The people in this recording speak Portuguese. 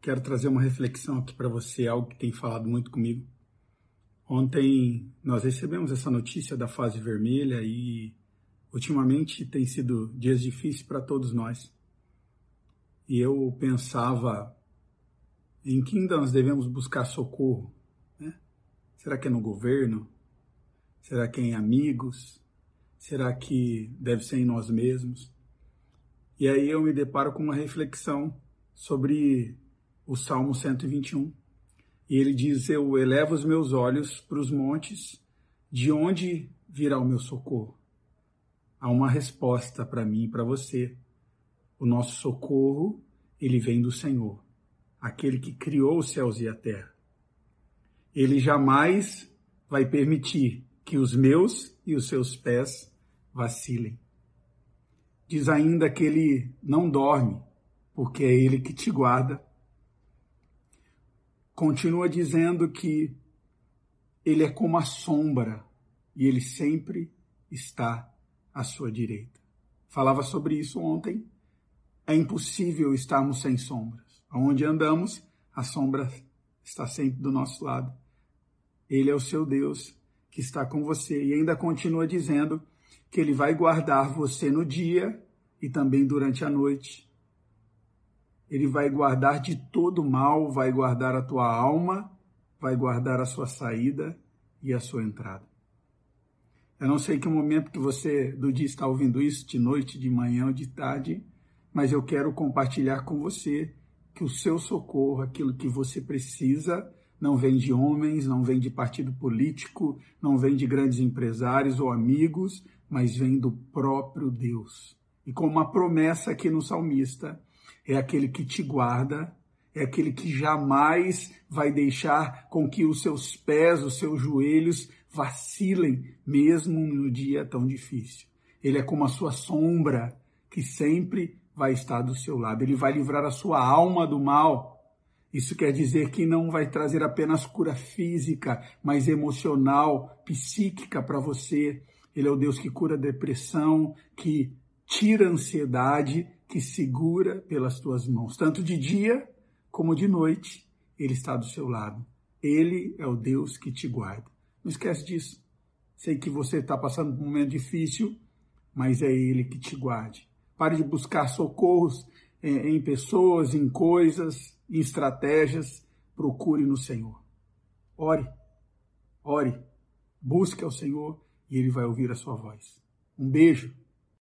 quero trazer uma reflexão aqui para você, algo que tem falado muito comigo. Ontem nós recebemos essa notícia da fase vermelha e ultimamente tem sido dias difíceis para todos nós. E eu pensava em que ainda nós devemos buscar socorro. Né? Será que é no governo? Será que é em amigos? Será que deve ser em nós mesmos? E aí eu me deparo com uma reflexão sobre o Salmo 121. E ele diz: Eu elevo os meus olhos para os montes, de onde virá o meu socorro? Há uma resposta para mim e para você. O nosso socorro, ele vem do Senhor, aquele que criou os céus e a terra. Ele jamais vai permitir que os meus e os seus pés vacilem. Diz ainda que ele não dorme, porque é ele que te guarda continua dizendo que ele é como a sombra e ele sempre está à sua direita. Falava sobre isso ontem. É impossível estarmos sem sombras. Aonde andamos, a sombra está sempre do nosso lado. Ele é o seu Deus que está com você e ainda continua dizendo que ele vai guardar você no dia e também durante a noite ele vai guardar de todo mal, vai guardar a tua alma, vai guardar a sua saída e a sua entrada. Eu não sei que momento que você do dia está ouvindo isso, de noite, de manhã ou de tarde, mas eu quero compartilhar com você que o seu socorro, aquilo que você precisa, não vem de homens, não vem de partido político, não vem de grandes empresários ou amigos, mas vem do próprio Deus. E com uma promessa aqui no salmista, é aquele que te guarda, é aquele que jamais vai deixar com que os seus pés, os seus joelhos vacilem, mesmo no dia tão difícil. Ele é como a sua sombra, que sempre vai estar do seu lado. Ele vai livrar a sua alma do mal. Isso quer dizer que não vai trazer apenas cura física, mas emocional, psíquica para você. Ele é o Deus que cura depressão, que tira ansiedade que segura pelas tuas mãos, tanto de dia como de noite, ele está do seu lado. Ele é o Deus que te guarda. Não esquece disso. Sei que você está passando por um momento difícil, mas é Ele que te guarde. Pare de buscar socorros em pessoas, em coisas, em estratégias. Procure no Senhor. Ore, ore, busque ao Senhor e Ele vai ouvir a sua voz. Um beijo